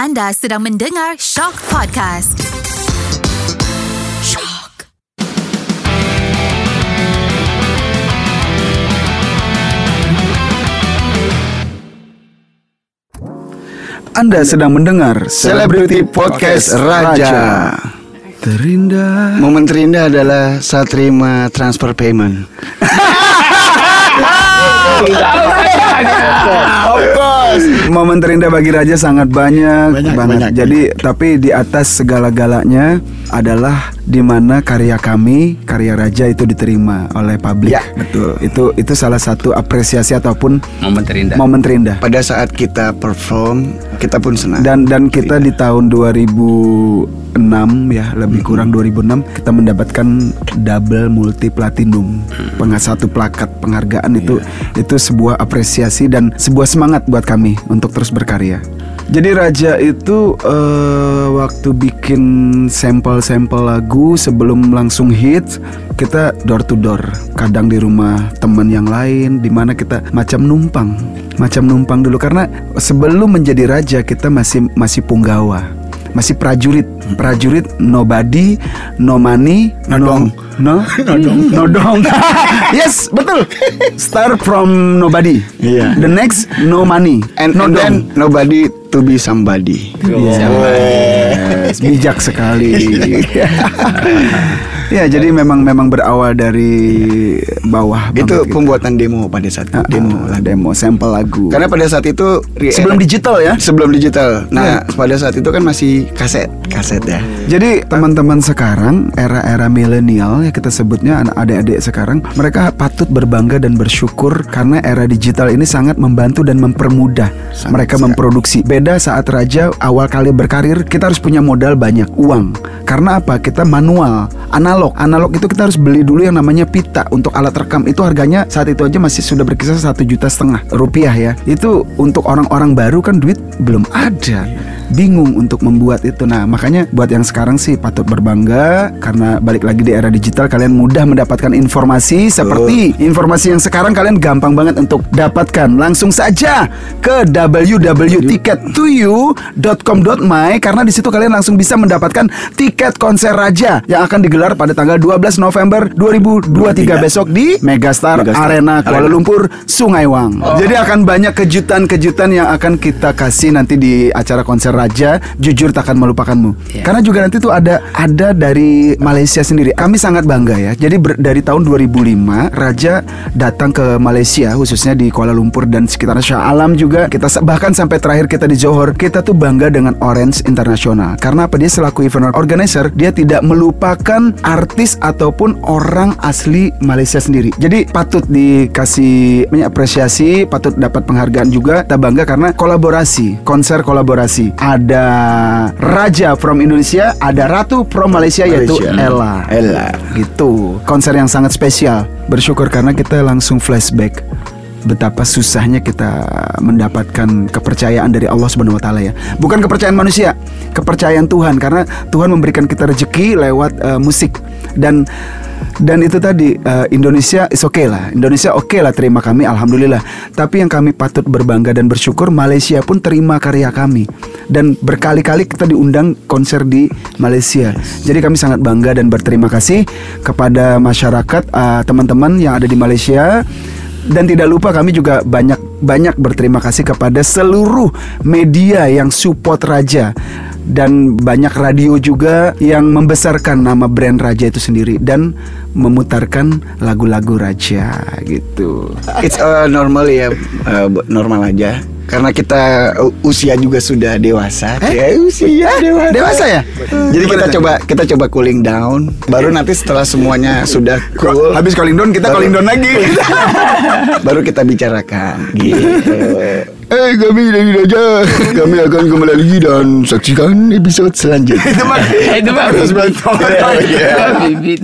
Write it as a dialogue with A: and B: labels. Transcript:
A: Anda sedang mendengar Shock Podcast. Shock.
B: Anda sedang mendengar
C: Celebrity Podcast Raja.
B: Terindah.
C: Momen terindah adalah saat terima transfer payment.
B: Momen terindah bagi Raja sangat banyak,
C: Banyak,
B: banget.
C: banyak,
B: Jadi tapi di atas segala-galanya adalah di mana karya kami, karya Raja itu diterima oleh publik.
C: Ya,
B: betul. Itu itu salah satu apresiasi ataupun
D: momen terindah.
B: momen terindah.
C: Pada saat kita perform, kita pun senang.
B: Dan dan kita di tahun 2006 ya, lebih kurang 2006 kita mendapatkan double multi platinum. Pengas satu plakat penghargaan itu itu sebuah apresiasi dan sebuah semangat buat kami untuk terus berkarya. Jadi Raja itu eh, waktu bikin sampel-sampel lagu sebelum langsung hits kita door to door, kadang di rumah teman yang lain, di mana kita macam numpang, macam numpang dulu karena sebelum menjadi raja kita masih masih punggawa, masih prajurit, prajurit nobody, no money,
C: Nodong.
B: no, nodong, nodong. Yes, betul. Start from nobody.
C: Iya.
B: The next no money,
C: and, and then nobody to be somebody.
B: Yes, bijak sekali. ya, jadi memang memang berawal dari bawah
C: Itu
B: gitu.
C: pembuatan demo pada saat
B: Ah,
C: demo
B: ah,
C: lah.
B: demo sampel lagu.
C: Karena pada saat itu
B: sebelum digital ya.
C: sebelum digital. Nah, pada saat itu kan masih kaset, kaset ya.
B: Jadi teman-teman sekarang era-era milenial ya kita sebutnya anak adik-adik sekarang mereka patut berbangga dan bersyukur karena era digital ini sangat membantu dan mempermudah
C: Sangat
B: mereka
C: sekali.
B: memproduksi. Beda saat Raja awal kali berkarir kita harus punya modal banyak uang. Karena apa? Kita manual, analog. Analog itu kita harus beli dulu yang namanya pita untuk alat rekam. Itu harganya saat itu aja masih sudah berkisar satu juta setengah rupiah ya. Itu untuk orang-orang baru kan duit belum ada bingung untuk membuat itu. Nah, makanya buat yang sekarang sih patut berbangga karena balik lagi di era digital kalian mudah mendapatkan informasi seperti informasi yang sekarang kalian gampang banget untuk dapatkan. Langsung saja ke www.tickettoyou.com.my karena di situ kalian langsung bisa mendapatkan tiket konser Raja yang akan digelar pada tanggal 12 November 2023 besok di Megastar,
C: Megastar
B: Arena Kuala. Lumpur, Sungai Wang. Jadi akan banyak kejutan-kejutan yang akan kita kasih nanti di acara konser Raja. Jujur takkan melupakanmu.
D: Iya.
B: Karena juga nanti tuh ada ada dari Malaysia sendiri. Kami sangat bangga ya. Jadi ber- dari tahun 2005 Raja datang ke Malaysia khususnya di Kuala Lumpur dan sekitarnya Shah Alam juga. Kita bahkan sampai terakhir kita di Johor, kita tuh bangga dengan Orange International. Karena apa dia selaku event organizer, dia tidak melupakan artis ataupun orang asli Malaysia sendiri. Jadi patut dikasih apresiasi, patut dapat penghargaan juga. Kita bangga karena kolaborasi, konser kolaborasi. Ada Raja from Indonesia, ada Ratu from Malaysia, yaitu
C: Malaysia.
B: Ella.
C: Ella.
B: Gitu. Konser yang sangat spesial. Bersyukur karena kita langsung flashback betapa susahnya kita mendapatkan kepercayaan dari Allah Subhanahu wa taala ya. Bukan kepercayaan manusia, kepercayaan Tuhan. Karena Tuhan memberikan kita rezeki lewat eh, musik. Dan dan itu tadi eh, Indonesia is okay lah. Indonesia oke lah terima kami alhamdulillah. Tapi yang kami patut berbangga dan bersyukur Malaysia pun terima karya kami. Dan berkali-kali kita diundang konser di Malaysia. Jadi kami sangat bangga dan berterima kasih kepada masyarakat eh, teman-teman yang ada di Malaysia dan tidak lupa kami juga banyak banyak berterima kasih kepada seluruh media yang support Raja dan banyak radio juga yang membesarkan nama brand Raja itu sendiri dan memutarkan lagu-lagu Raja gitu.
C: It's uh, normal ya, uh, normal aja. Karena kita usia juga sudah dewasa. Ya, usia dewasa.
B: Dewasa ya?
C: Jadi kita coba kita coba cooling down. Baru nanti setelah semuanya sudah cool,
B: Habis calling down kita calling down lagi.
C: baru kita bicarakan. Gitu.
B: Eh kami dari Raja
C: Kami akan kembali lagi dan saksikan episode selanjutnya.
B: Itu mah
D: Itu mah
B: Terus
D: bibit.
B: balik.
D: Bibit.